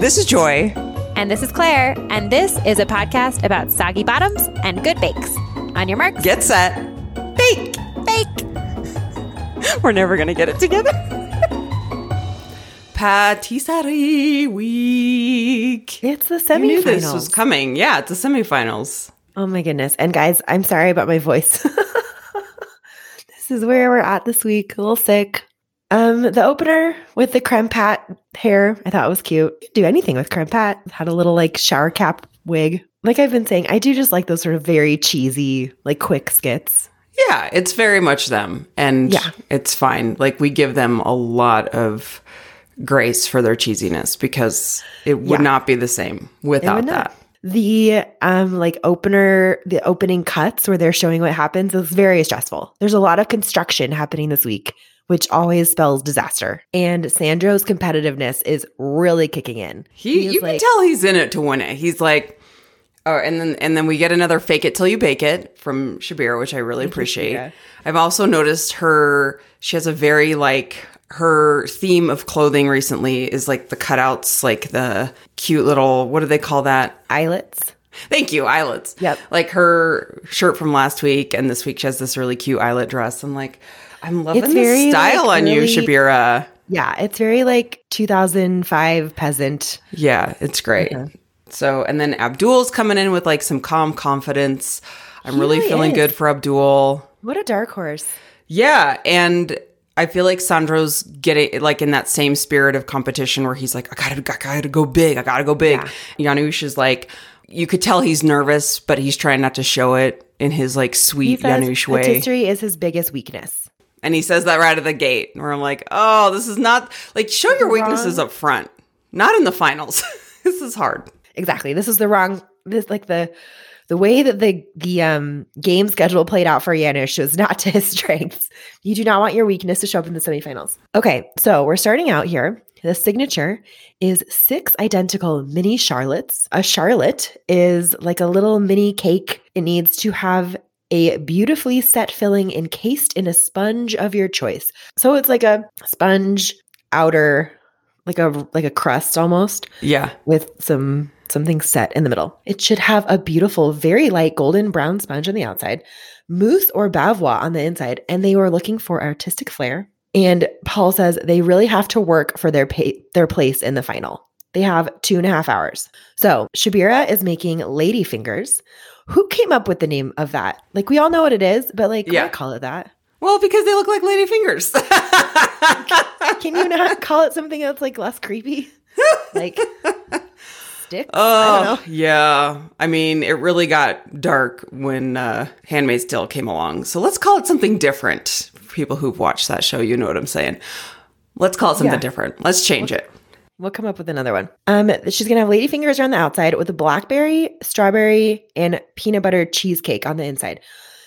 This is Joy. And this is Claire, and this is a podcast about soggy bottoms and good bakes. On your marks, Get set. Bake. bake. We're never going to get it together. Patisserie week. It's the semifinals. You knew this was coming. Yeah, it's the semifinals. oh my goodness. And guys, I'm sorry about my voice. this is where we're at this week. A little sick. Um, the opener with the creme pat hair, I thought it was cute. Do anything with creme pat. Had a little like shower cap wig. Like I've been saying, I do just like those sort of very cheesy, like quick skits. Yeah, it's very much them. And Yeah. it's fine. Like, we give them a lot of grace for their cheesiness because it would Yeah. not be the same without that. The um like opener, the opening cuts where they're showing what happens is very stressful. There's a lot of construction happening this week, which always spells disaster. And Sandro's competitiveness is really kicking in. He, you can tell he's in it to win it. He's like, oh, and then and then we get another "fake it till you bake it" from Shabira, which I really appreciate. Shabira. I've also noticed her. She has a very like her theme of clothing recently is like the cutouts, like the cute little what do they call that? Eyelets. Thank you, eyelets. Yep. Like her shirt from last week, and this week she has this really cute eyelet dress. I'm like, I'm loving It's the style like, on you, really- Shabira. Yeah, it's very like 2005 peasant. Yeah, it's great. So, and then Abdul's coming in with like some calm confidence. I'm He really, really feeling good for Abdul. What a dark horse. Yeah, and I feel like Sandro's getting like in that same spirit of competition where he's like, I gotta, I gotta go big, I gotta go big. Janusz is like, you could tell he's nervous, but he's trying not to show it in his like sweet says Janusz way. patisserie is his biggest weakness. And he says that right at the gate, where I'm like, oh, this is not like show your weaknesses up front, not in the finals. this is hard. Exactly. This is the wrong this like the the way that the the um game schedule played out for Janusz was not to his strengths. You do not want your weakness to show up in the semifinals. Okay, so we're starting out here. The signature is six identical mini charlottes. A charlotte is like a little mini cake. It needs to have a beautifully set filling encased in a sponge of your choice. So it's like a sponge outer like a like a crust almost Yeah. with some something set in the middle. It should have a beautiful, very light golden brown sponge on the outside, mousse or bavarois on the inside, and they were looking for artistic flair. And Paul says they really have to work for their pay, their place in the final. They have two and a half hours. So Shabira is making lady fingers. Who came up with the name of that? Like we all know what it is, but like Yeah. why call it that? Well, because they look like lady fingers. Can you not call it something that's like less creepy? Like sticks? I don't Oh, know. yeah. I mean, it really got dark when uh, Handmaid's Tale came along. So let's call it something different. People who've watched that show, you know what I'm saying. Let's call it something Yeah. different. Let's change it. We'll come up with another one. Um, she's gonna have lady fingers around the outside with a blackberry, strawberry, and peanut butter cheesecake on the inside.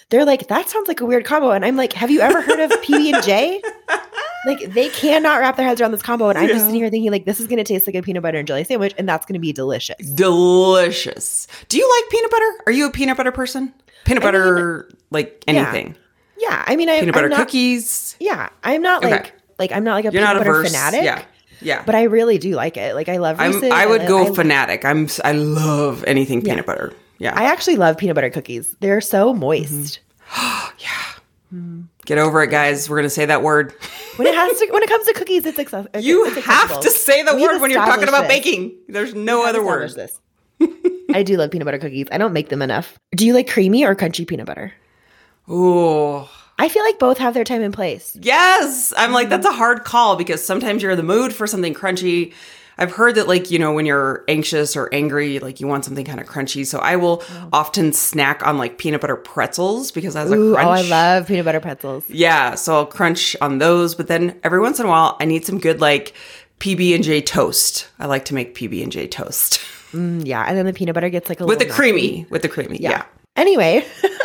They're like, that sounds like a weird combo, and I'm like, have you ever heard of PB and J? Like they cannot wrap their heads around this combo, and I'm just sitting here thinking like, this is gonna taste like a peanut butter and jelly sandwich, and that's gonna be delicious. Delicious. Do you like peanut butter? Are you a peanut butter person? Peanut I mean, butter, like anything. Yeah, I mean, I, Peanut butter I'm not, cookies. Yeah, I'm not Okay. like like I'm not like a You're peanut butter averse. fanatic. Yeah. Yeah. but I really do like it. Like I love. Reese's. I would go I- fanatic. I'm. I love anything peanut butter. Yeah. I actually love peanut butter cookies. They're so moist. Mm-hmm. Yeah. Get over it, guys. We're gonna say that word. When it has to, when it comes to cookies, it's accessible. You have to say the We've word when you're talking about this. baking. There's no other word. This. I do love peanut butter cookies. I don't make them enough. Do you like creamy or crunchy peanut butter? Oh, I feel like both have their time and place. yes. I'm like, that's a hard call because sometimes you're in the mood for something crunchy. I've heard that, like, you know, when you're anxious or angry, like you want something kind of crunchy. So I will often snack on like peanut butter pretzels because as a Ooh, crunch. oh, I love peanut butter pretzels. Yeah, so I'll crunch on those, but then every once in a while, I need some good like PB and J toast. I like to make PB and J toast Mm, yeah, and then the peanut butter gets like a with the creamy, with the creamy. Yeah. Anyway,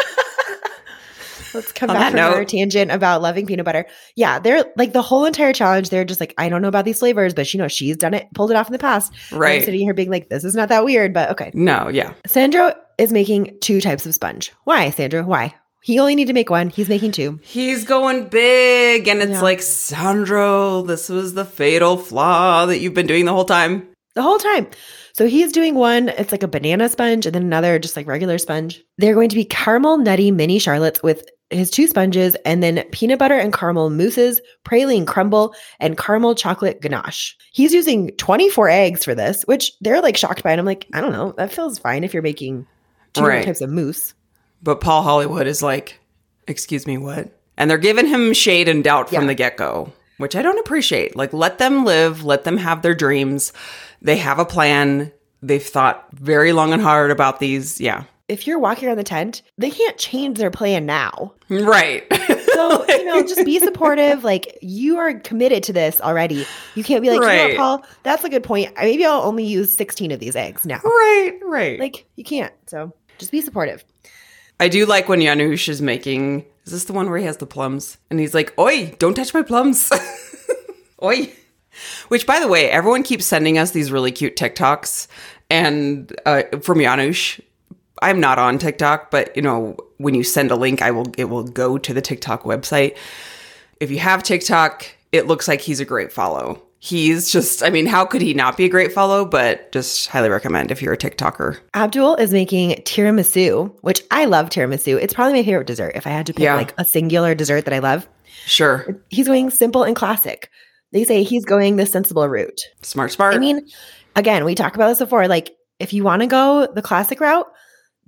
let's come back from our tangent about loving peanut butter. Yeah, they're like the whole entire challenge. They're just like, I don't know about these flavors, but you know, she's done it, pulled it off in the past. Right. I'm sitting here being like, this is not that weird, but okay. No, yeah. Sandro is making two types of sponge. Why, Sandro? Why? He only need to make one. He's making two. He's going big, and it's Yeah. like, Sandro, this was the fatal flaw that you've been doing the whole time. the whole time. So he's doing one, it's like a banana sponge, and then another just like regular sponge. They're going to be caramel nutty mini charlottes with his two sponges, and then peanut butter and caramel mousses, praline crumble, and caramel chocolate ganache. He's using 24 eggs for this, which they're like shocked by. And I'm like, I don't know. That feels fine if you're making two Right. types of mousse. But Paul Hollywood is like, excuse me, what? And they're giving him shade and doubt from the get go, which I don't appreciate. Like, let them live, let them have their dreams. They have a plan. They've thought very long and hard about these. Yeah. If you're walking around the tent, they can't change their plan now. Right. So, you know, just be supportive. Like you are committed to this already. You can't be like, you know Paul, that's a good point. Maybe I'll only use 16 of these eggs now. right, right. Like you can't. So just be supportive. I do like when Janusz is making. Is this the one where he has the plums? And he's like, "Oi, don't touch my plums." Oi. Which, by the way, everyone keeps sending us these really cute TikToks, and uh, from Janusz. I'm not on TikTok, but you know, when you send a link, I will. It will go to the TikTok website. If you have TikTok, it looks like he's a great follow. He's just, I mean, how could he not be a great follow? But just highly recommend if you're a TikToker. Abdul is making tiramisu, which I love tiramisu. It's probably my favorite dessert. If I had to pick Yeah. like a singular dessert that I love, Sure. he's going simple and classic. They say he's going the sensible route. Smart, smart. I mean, again, we talked about this before. Like, if you want to go the classic route,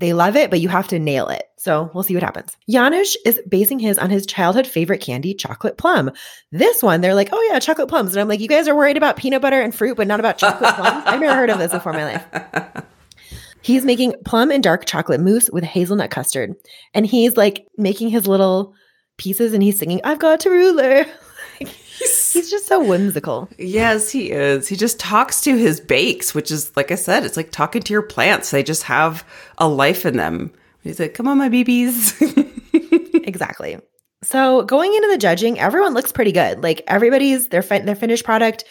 they love it, but you have to nail it. So we'll see what happens. Janusz is basing his on his childhood favorite candy, chocolate plum. This one, they're like, oh yeah, chocolate plums. And I'm like, you guys are worried about peanut butter and fruit, but not about chocolate plums? I've never heard of this before in my life. He's making plum and dark chocolate mousse with hazelnut custard. And he's like making his little pieces and he's singing, I've got a ruler. He's just so whimsical. Yes, he is. He just talks to his bakes, which is like I said, it's like talking to your plants. They just have a life in them. He's like, "Come on, my babies." exactly. So going into the judging, everyone looks pretty good. Like everybody's their fin- their finished product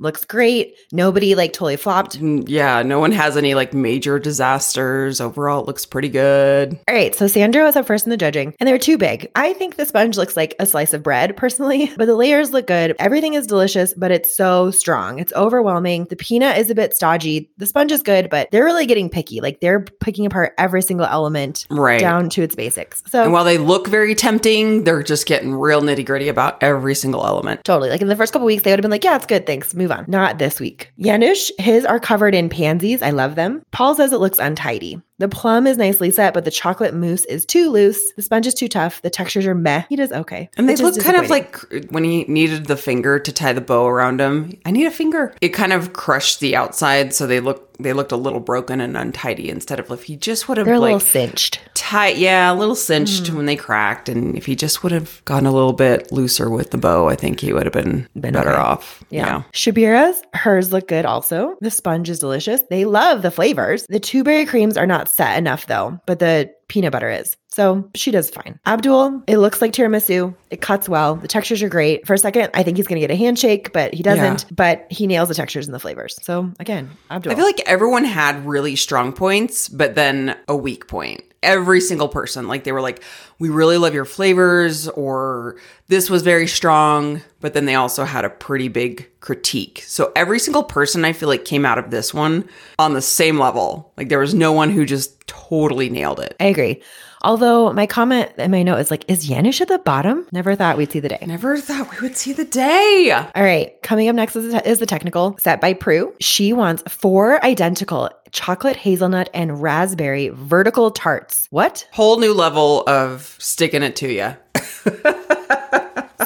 looks great. Nobody like totally flopped. Mm, yeah, no one has any like major disasters. Overall, it looks pretty good. All right, so Sandro was up first in the judging, and they were too big. I think the sponge looks like a slice of bread, personally, but the layers look good. Everything is delicious, but it's so strong. It's overwhelming. The peanut is a bit stodgy. The sponge is good, but they're really getting picky. Like they're picking apart every single element Right. down to its basics. So And while they look very tempting, they're just getting real nitty gritty about every single element. Totally. Like in the first couple weeks, they would have been like, yeah, it's good. Thanks. Move on. Not this week. Janusz, his are covered in pansies. I love them. Paul says it looks untidy. The plum is nicely set, but the chocolate mousse is too loose. The sponge is too tough. The textures are meh. He does okay. And they look kind of like when he needed the finger to tie the bow around him. I need a finger. It kind of crushed the outside, so they look they looked a little broken and untidy instead of if he just would have they're a like little cinched. tight, yeah, a little cinched Hmm. when they cracked. And if he just would have gone a little bit looser with the bow, I think he would have been, Been better okay. off. Yeah. Shabira's, hers look good also. The sponge is delicious. They love the flavors. The two berry creams are not set enough though, but the peanut butter is. So she does fine. Abdul, it looks like tiramisu. It cuts well. The textures are great. For a second, I think he's going to get a handshake, but he doesn't. But he nails the textures and the flavors. So again, Abdul. I feel like everyone had really strong points, but then a weak point. Every single person, like they were like, we really love your flavors, or this was very strong, but then they also had a pretty big critique. So every single person I feel like came out of this one on the same level. Like there was no one who just totally nailed it. I agree. Although my comment in my note is like, is Janusz at the bottom? Never thought we'd see the day. Never thought we would see the day. All right, coming up next is, is the technical set by Prue. She wants four identical chocolate hazelnut and raspberry vertical tarts. What? Whole new level of sticking it to you.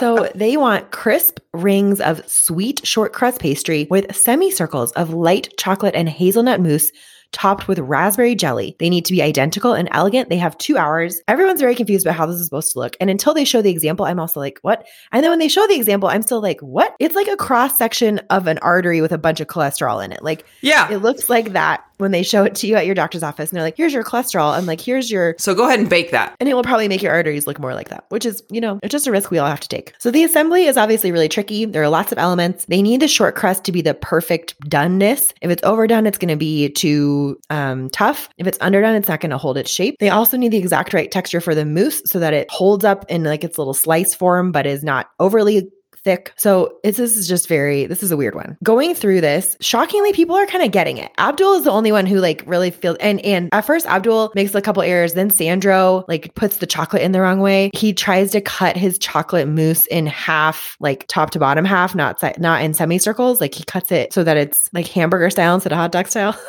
So they want crisp rings of sweet short crust pastry with semicircles of light chocolate and hazelnut mousse topped with raspberry jelly. They need to be identical and elegant. They have two hours. Everyone's very confused about how this is supposed to look. And until they show the example, I'm also like, what? And then when they show the example, I'm still like, what? It's like a cross section of an artery with a bunch of cholesterol in it. Like, Yeah. it looks like that when they show it to you at your doctor's office. And they're like, here's your cholesterol. And like, here's your So go ahead and bake that. and it will probably make your arteries look more like that, which is, you know, it's just a risk we all have to take. So the assembly is obviously really tricky. There are lots of elements. They need the short crust to be the perfect doneness. If it's overdone, it's going to be too um, tough. If it's underdone, it's not going to hold its shape. They also need the exact right texture for the mousse so that it holds up in like its little slice form, but is not overly thick. So it's this is just very this is a weird one. Going through this, shockingly, people are kind of getting it. Abdul is the only one who like really feels and and at first Abdul makes a couple errors, then Sandro like puts the chocolate in the wrong way. He tries to cut his chocolate mousse in half, like top to bottom half, not not in semicircles. Like he cuts it so that it's like hamburger style instead of hot dog style.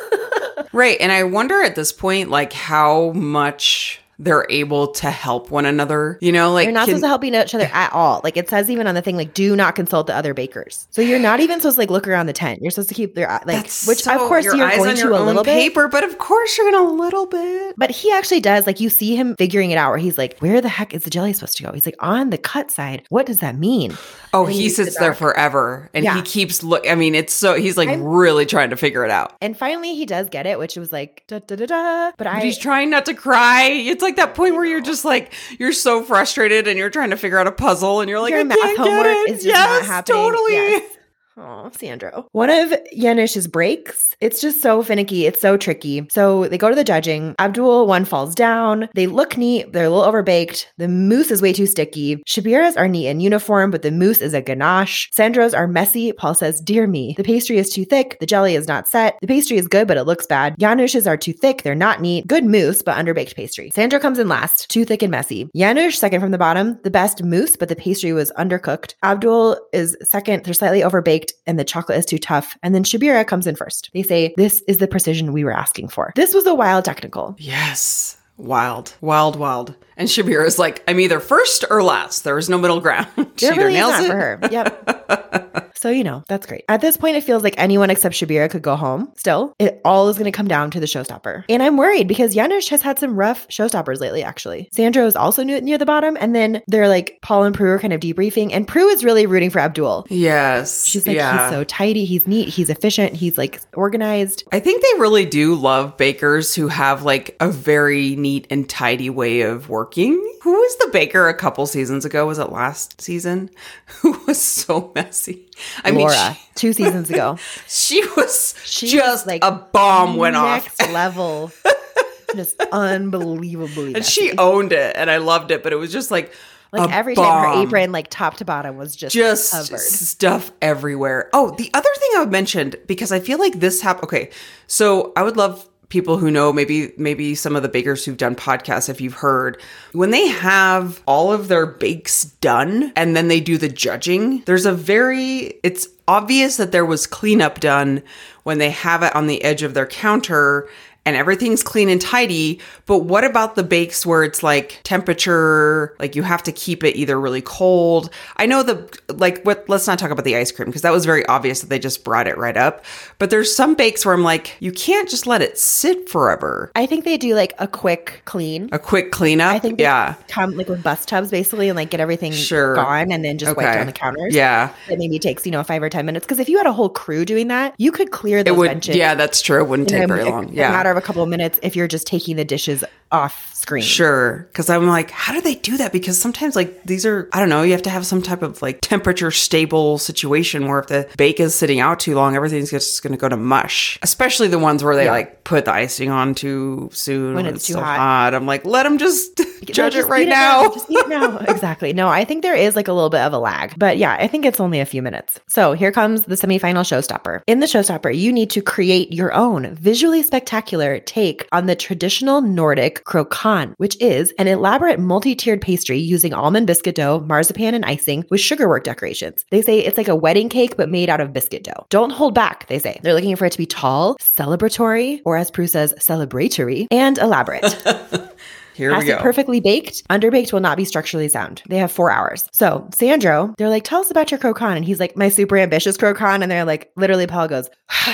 Right. And I wonder at this point, like, how much they're able to help one another. You know, like you're not can- supposed to help each other at all. Like it says even on the thing, like do not consult the other bakers. So you're not even supposed to like look around the tent. You're supposed to keep their like, That's which of course your you're going on to your a little bit. paper, but of course you're gonna a little bit. But he actually does. Like you see him figuring it out, where he's like, "Where the heck is the jelly supposed to go?" He's like, "On the cut side." What does that mean? Oh, When he sits sit there forever, and Yeah. he keeps look. I mean, it's so he's like I'm- really trying to figure it out. And finally, he does get it, which was like da da da da. But I, But he's trying not to cry. It's like that point where you're just like you're so frustrated and you're trying to figure out a puzzle and you're like, Your I math homework is just not happening. totally. Yes. Oh, Sandro. One of Janusz's breaks. It's just so finicky. It's so tricky. So they go to the judging. Abdul, one falls down. They look neat. They're a little overbaked. The mousse is way too sticky. Shabira's are neat and uniform, but the mousse is a ganache. Sandro's are messy. Paul says, Dear me, the pastry is too thick. The jelly is not set. The pastry is good, but it looks bad. Janusz's are too thick. They're not neat. Good mousse, but underbaked pastry. Sandro comes in last, too thick and messy. Janusz, second from the bottom, the best mousse, but the pastry was undercooked. Abdul is second. They're slightly overbaked, and the chocolate is too tough. And then Shabira comes in first. They say, This is the precision we were asking for. This was a wild technical. Yes. Wild, wild, wild. And Shabira is like, I'm either first or last. There is no middle ground. she There either really is nails not it. for her. Yep. so you know that's great. At this point, it feels like anyone except Shabira could go home. Still, it all is going to come down to the showstopper, and I'm worried because Janusz has had some rough showstoppers lately. Actually, Sandro is also near, near the bottom, and then they're like Paul and Prue are kind of debriefing, and Prue is really rooting for Abdul. Yes. She's like, yeah. he's so tidy, he's neat, he's efficient, he's like organized. I think they really do love bakers who have like a very neat and tidy way of working. Who was the baker a couple seasons ago? Was it last season? Who was so messy? I Laura, mean, two seasons ago, she, she was She just was, like, a bomb went off. next level, just unbelievably. And she owned it and I loved it, but it was just like like every time her apron, like top to bottom, was just just covered. stuff everywhere. Oh, the other thing I mentioned because I feel like this happened. Okay, so I would love people who know maybe maybe some of the bakers who've done podcasts if you've heard when they have all of their bakes done and then they do the judging there's a very it's obvious that there was cleanup done when they have it on the edge of their counter and everything's clean and tidy. But what about the bakes where it's like temperature, like you have to keep it either really cold? I know the, like, what, let's not talk about the ice cream because that was very obvious that they just brought it right up. But there's some bakes where I'm like, you can't just let it sit forever. I think they do like a quick clean. A quick cleanup. I think yeah. come like with bus tubs basically and like get everything Sure. gone and then just wipe down the counters. Yeah. It maybe takes, you know, five or 10 minutes. Because if you had a whole crew doing that, you could clear the benches. yeah, that's true. It wouldn't take a- very long. Yeah. Of a couple of minutes if you're just taking the dishes off screen. Sure. Cause I'm like, how do they do that? Because sometimes like these are, I don't know, you have to have some type of like temperature stable situation where if the bake is sitting out too long, everything's just going to go to mush. Especially the ones where they Yeah. like put the icing on too soon When when, it's it's, too so hot. hot. I'm like, let them just No, judge just it right eat now. Just eat now. exactly. No, I think there is like a little bit of a lag. But yeah, I think it's only a few minutes. So here comes the semifinal showstopper. In the showstopper, you need to create your own visually spectacular take on the traditional Nordic croquant, which is an elaborate multi-tiered pastry using almond biscuit dough, marzipan, and icing with sugarwork decorations. They say it's like a wedding cake, but made out of biscuit dough. Don't hold back, they say. They're looking for it to be tall, celebratory, or as Prue says, celebratory, and elaborate. Here Has we go. perfectly baked. Underbaked will not be structurally sound. They have four hours. So Sandro, they're like, tell us about your croquant. And he's like, my super ambitious croquant. And they're like, literally, Paul goes,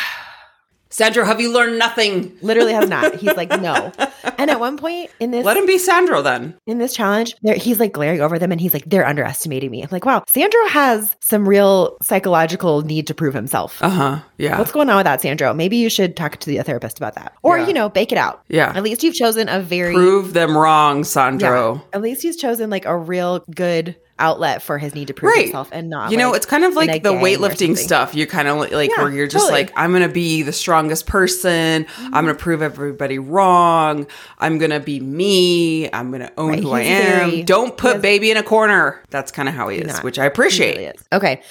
Sandro, have you learned nothing? literally has not. He's like, no. And at one point in this Let him be Sandro then. in this challenge, he's like glaring over them and he's like, they're underestimating me. I'm like, wow, Sandro has some real psychological need to prove himself. Uh huh. Yeah. What's going on with that, Sandro? Maybe you should talk to the therapist about that. Or, Yeah. you know, bake it out. Yeah. At least you've chosen a very Prove them wrong, Yeah. Sandro. At least he's chosen like a real good outlet for his need to prove Right. himself and not. You know, like, it's kind of like the weightlifting stuff. You kind of like Yeah, where you're just totally. like, I'm going to be the strongest person. I'm mm-hmm. going to prove everybody wrong. I'm going to be me. I'm going to own Right, who I am. very- Don't put has- baby in a corner. That's kind of how he is, not. which I appreciate. really. Okay.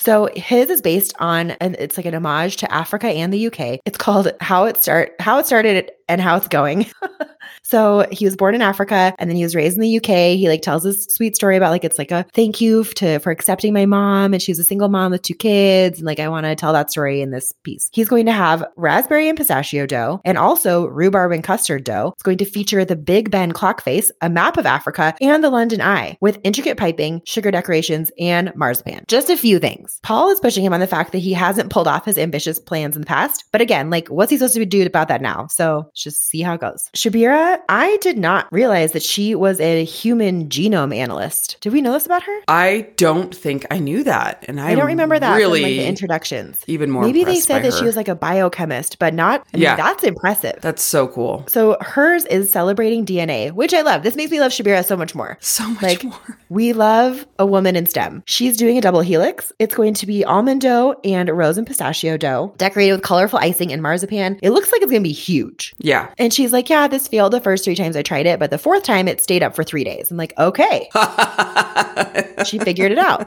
So his is based on and it's like an homage to Africa and the UK. It's called How It Start How It Started and How It's Going. so he was born in Africa and then he was raised in the UK. He like tells this sweet story about like it's like a thank you to for accepting my mom and she's a single mom with two kids and like I want to tell that story in this piece. He's going to have raspberry and pistachio dough and also rhubarb and custard dough. It's going to feature the Big Ben clock face, a map of Africa, and the London Eye with intricate piping, sugar decorations, and marzipan. Just a few things. Paul is pushing him on the fact that he hasn't pulled off his ambitious plans in the past. But again, like, what's he supposed to do about that now? So just see how it goes. Shabira, I did not realize that she was a human genome analyst. Did we know this about her? I don't think I knew that. And I I don't remember that really from like the introductions. even more Maybe they said that she was like a biochemist, but not. I mean, Yeah. that's impressive. That's so cool. so hers is celebrating DNA, which I love. This makes me love Shabira so much more. So much Like, more. We love a woman in STEM. She's doing a double helix. It's going to be almond dough and rose and pistachio dough, decorated with colorful icing and marzipan. It looks like it's going to be huge. Yeah. And she's like, Yeah, this field the first three times I tried it, but the fourth time it stayed up for three days. I'm like, Okay. she figured it out.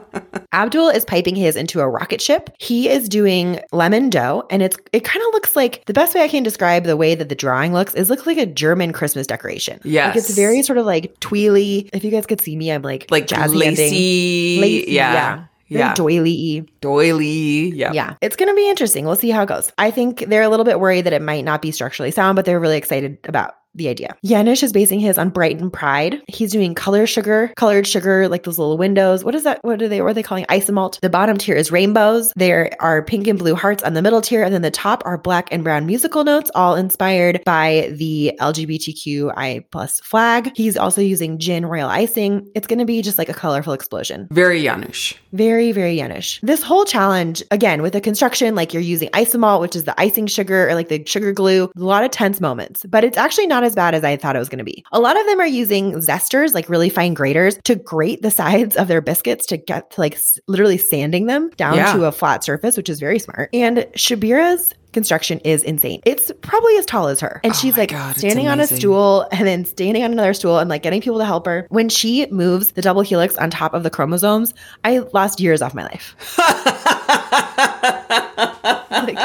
Abdul is piping his into a rocket ship. He is doing lemon dough, and it's it kind of looks like the best way I can describe the way that the drawing looks is looks like a German Christmas decoration. like it's very sort of like tweely. If you guys could see me, I'm like like jazzy lacy. Lacy, yeah. yeah. Very Yeah. doily Doily. Yeah. Yeah. It's going to be interesting. We'll see how it goes. I think they're a little bit worried that it might not be structurally sound, but they're really excited about the idea. Janusz is basing his on Brighton Pride. He's doing color sugar, colored sugar, like those little windows. What is that? What are they? What are they calling isomalt? The bottom tier is rainbows. There are pink and blue hearts on the middle tier, and then the top are black and brown musical notes, all inspired by the LGBTQI plus flag. He's also using gin royal icing. It's going to be just like a colorful explosion. Very Janusz. Very, very Janusz. This whole challenge, again, with the construction, like you're using isomalt, which is the icing sugar or like the sugar glue, a lot of tense moments, but it's actually not as bad as I thought it was going to be. A lot of them are using zesters, like really fine graters, to grate the sides of their biscuits to get to like s- literally sanding them down Yeah. to a flat surface, which is very smart. And Shabira's construction is insane. It's probably as tall as her. And Oh she's like God, standing on a stool and then standing on another stool and like getting people to help her. When she moves the double helix on top of the chromosomes, I lost years off my life. Like,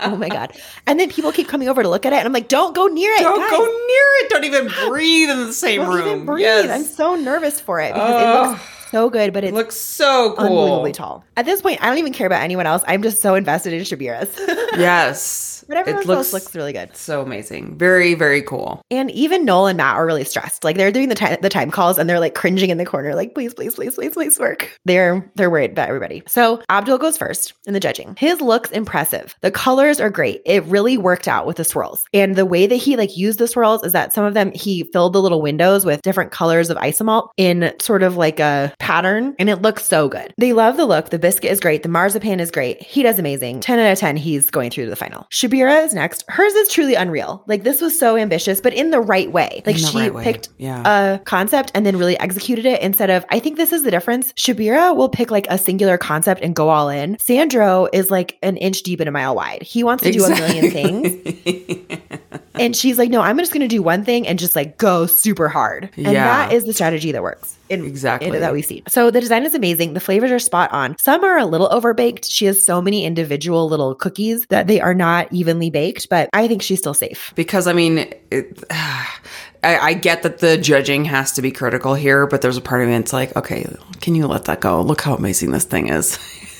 oh my god! And then people keep coming over to look at it, and I'm like, "Don't go near it! Don't guys. go near it. Don't even breathe in the same Don't room. even breathe!" Yes. I'm so nervous for it because it looks so good, but it looks so cool. unbelievably tall. At this point, I don't even care about anyone else. I'm just so invested in Shabira's. Yes. but everyone it looks looks really good. so amazing. Very, very cool. And even Noel and Matt are really stressed. Like they're doing the time the time calls and they're like cringing in the corner, like please, please, please, please, please work. They're they're worried about everybody. So Abdul goes first in the judging. His looks impressive. The colors are great. It really worked out with the swirls. And the way that he like used the swirls is that some of them he filled the little windows with different colors of isomalt in sort of like a pattern, and it looks so good. They love the look. The biscuit is great. The marzipan is great. He does amazing. 10 out of 10. He's going through to the final. Shabira is next. Hers is truly unreal. Like this was so ambitious, but in the right way. Like she right picked Yeah. a concept and then really executed it instead of I think this is the difference. Shabira will pick like a singular concept and go all in. Sandro is like an inch deep and a mile wide. He wants to do a million things. And she's like, no, I'm just going to do one thing and just like go super hard. And Yeah. that is the strategy that works. In, Exactly. in- that we see. So the design is amazing. The flavors are spot on. Some are a little overbaked. She has so many individual little cookies that they are not evenly baked, but I think she's still safe. because I mean, it, I, I get that the judging has to be critical here, but there's a part of me that's like, okay, can you let that go? Look how amazing this thing is.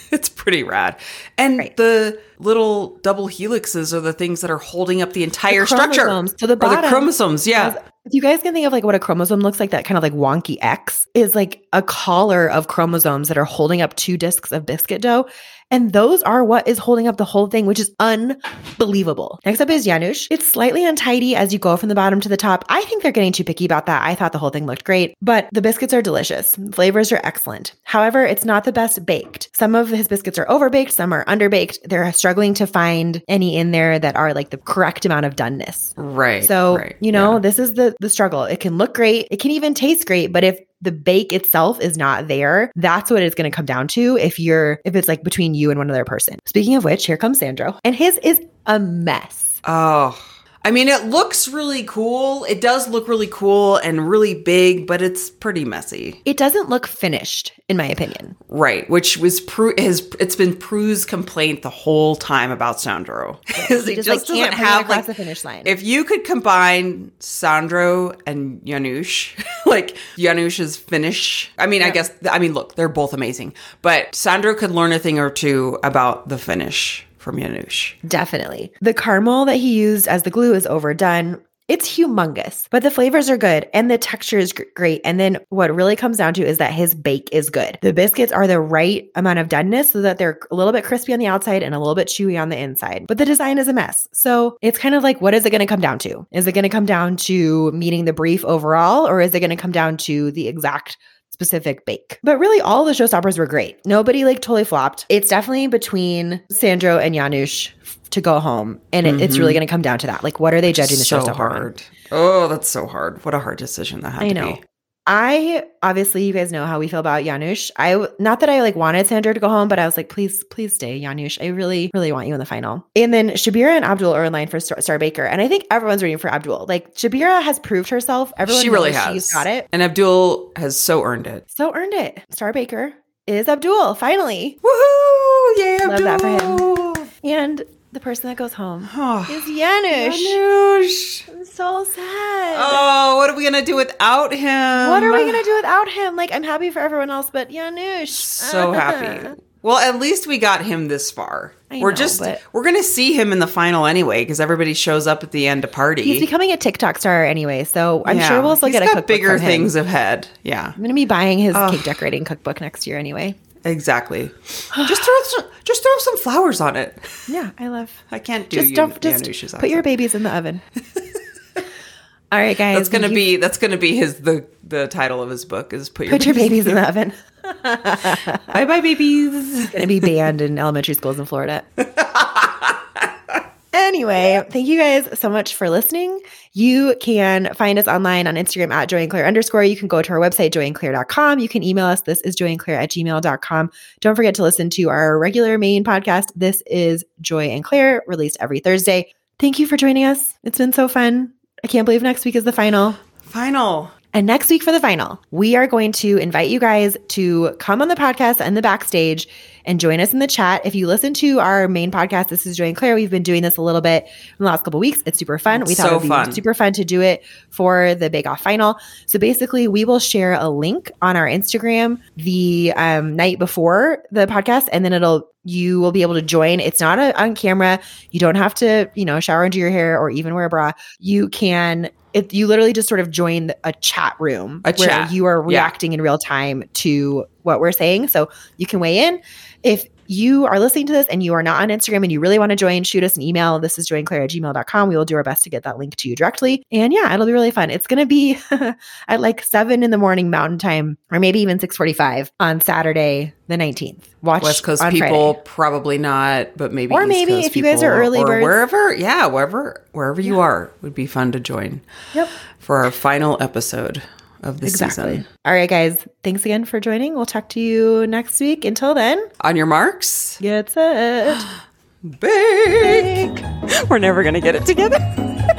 it's pretty rad. And Right. the little double helixes are the things that are holding up the entire structure. chromosomes. So the Or the chromosomes, yeah. If you guys can think of like what a chromosome looks like, that kind of like wonky X is like a collar of chromosomes that are holding up two discs of biscuit dough. And those are what is holding up the whole thing, which is unbelievable. Next up is Janusz. It's slightly untidy as you go from the bottom to the top. I think they're getting too picky about that. I thought the whole thing looked great, but the biscuits are delicious. Flavors are excellent. However, it's not the best baked. Some of his biscuits are overbaked, some are underbaked. They're struggling to find any in there that are like the correct amount of doneness. Right. So, right, you know, yeah. this is the the struggle. It can look great. It can even taste great, but if the bake itself is not there, that's what it's going to come down to if you're if it's like between you and one other person. Speaking of which, here comes Sandro. And his is a mess. Oh, I mean, it looks really cool. It does look really cool and really big, but it's pretty messy. It doesn't look finished in my opinion. Right, which was Prue has it's been Prue's complaint the whole time about Sandro. Is He just, like, doesn't it across the finish line. If you could combine Sandro and Janusz, like Janusz's finish, I mean, I guess I mean, look, they're both amazing, but Sandro could learn a thing or two about the finish from Janusz. Definitely. The caramel that he used as the glue is overdone. It's humongous, but the flavors are good and the texture is great. And then what really comes down to is that his bake is good. The biscuits are the right amount of doneness so that they're a little bit crispy on the outside and a little bit chewy on the inside. But the design is a mess. So it's kind of like, what is it going to come down to? Is it going to come down to meeting the brief overall, or is it going to come down to the exact specific bake. But really, all the showstoppers were great. Nobody like totally flopped. It's definitely between Sandro and Janusz to go home, and it, it's really mm-hmm. going to come down to that. Like, what are they judging the show so showstopper on? hard. Oh, that's so hard. What a hard decision that had I to know. be. I obviously, you guys know how we feel about Janusz. I not that I like wanted Sandro to go home, but I was like, please, please stay, Janusz. I really, really want you in the final. And then Shabira and Abdul are in line for Star, Star Baker, and I think everyone's rooting for Abdul. Like Shabira has proved herself. Everyone she really has. She's got it. And Abdul has so earned it. So earned it. Star Baker is Abdul finally, Woohoo! Yeah, Love that for him. And the person that goes home Oh, is Janusz. Janusz. I'm so sad. Oh, what are we gonna do without him? what are we gonna do without him? Like, I'm happy for everyone else, but Janusz. So happy. Well, at least we got him this far. I we're know, just but- we're gonna see him in the final anyway because everybody shows up at the end to party. He's becoming a TikTok star anyway, so I'm Yeah. sure we'll still He's get a cookbook bigger from him. things ahead. Yeah, I'm gonna be buying his cake decorating cookbook next year anyway. Exactly. just throw some, just throw some flowers on it. Yeah, I love. I can't do Just you, don't just put your babies in the oven. All right, guys. That's gonna you- be that's gonna be his the the title of his book is put your put your babies in the oven. bye bye babies. It's going to be banned in elementary schools in Florida. Anyway, thank you guys so much for listening. You can find us online on Instagram at Joy and Claire underscore. You can go to our website, joyandclaire.com. You can email us. This is joyandclaire at gmail.com. Don't forget to listen to our regular main podcast. This is Joy and Claire, released every Thursday. Thank you for joining us. It's been so fun. I can't believe next week is the final. Final. And next week for the final, we are going to invite you guys to come on the podcast and the backstage and join us in the chat. If you listen to our main podcast, this is Joy and Claire. We've been doing this a little bit in the last couple weeks. It's super fun. We thought so it'd be fun. super fun to do it for the Bake Off final. So basically, we will share a link on our Instagram the um, night before the podcast, and then it'll you will be able to join. It's not a, on camera. You don't have to, you know, shower into your hair or even wear a bra. You can. It, you literally just sort of join a chat room A where chat. you are Yeah. reacting in real time to what we're saying. So you can weigh in. If you are listening to this and you are not on Instagram and you really want to join, shoot us an email. This is joinclaire at gmail.com. We will do our best to get that link to you directly. And yeah, it'll be really fun. It's going to be at like seven in the morning mountain time, or maybe even 645 on Saturday, the 19th. Watch West Coast people Friday. probably not, but maybe Or East maybe Coast if you guys are early or birds. wherever, yeah, wherever wherever you are, would be fun to join Yep. for our final episode of the Exactly. season. All right, guys. Thanks again for joining. We'll talk to you next week. Until then, On your marks, get set. bake. We're never gonna get it together.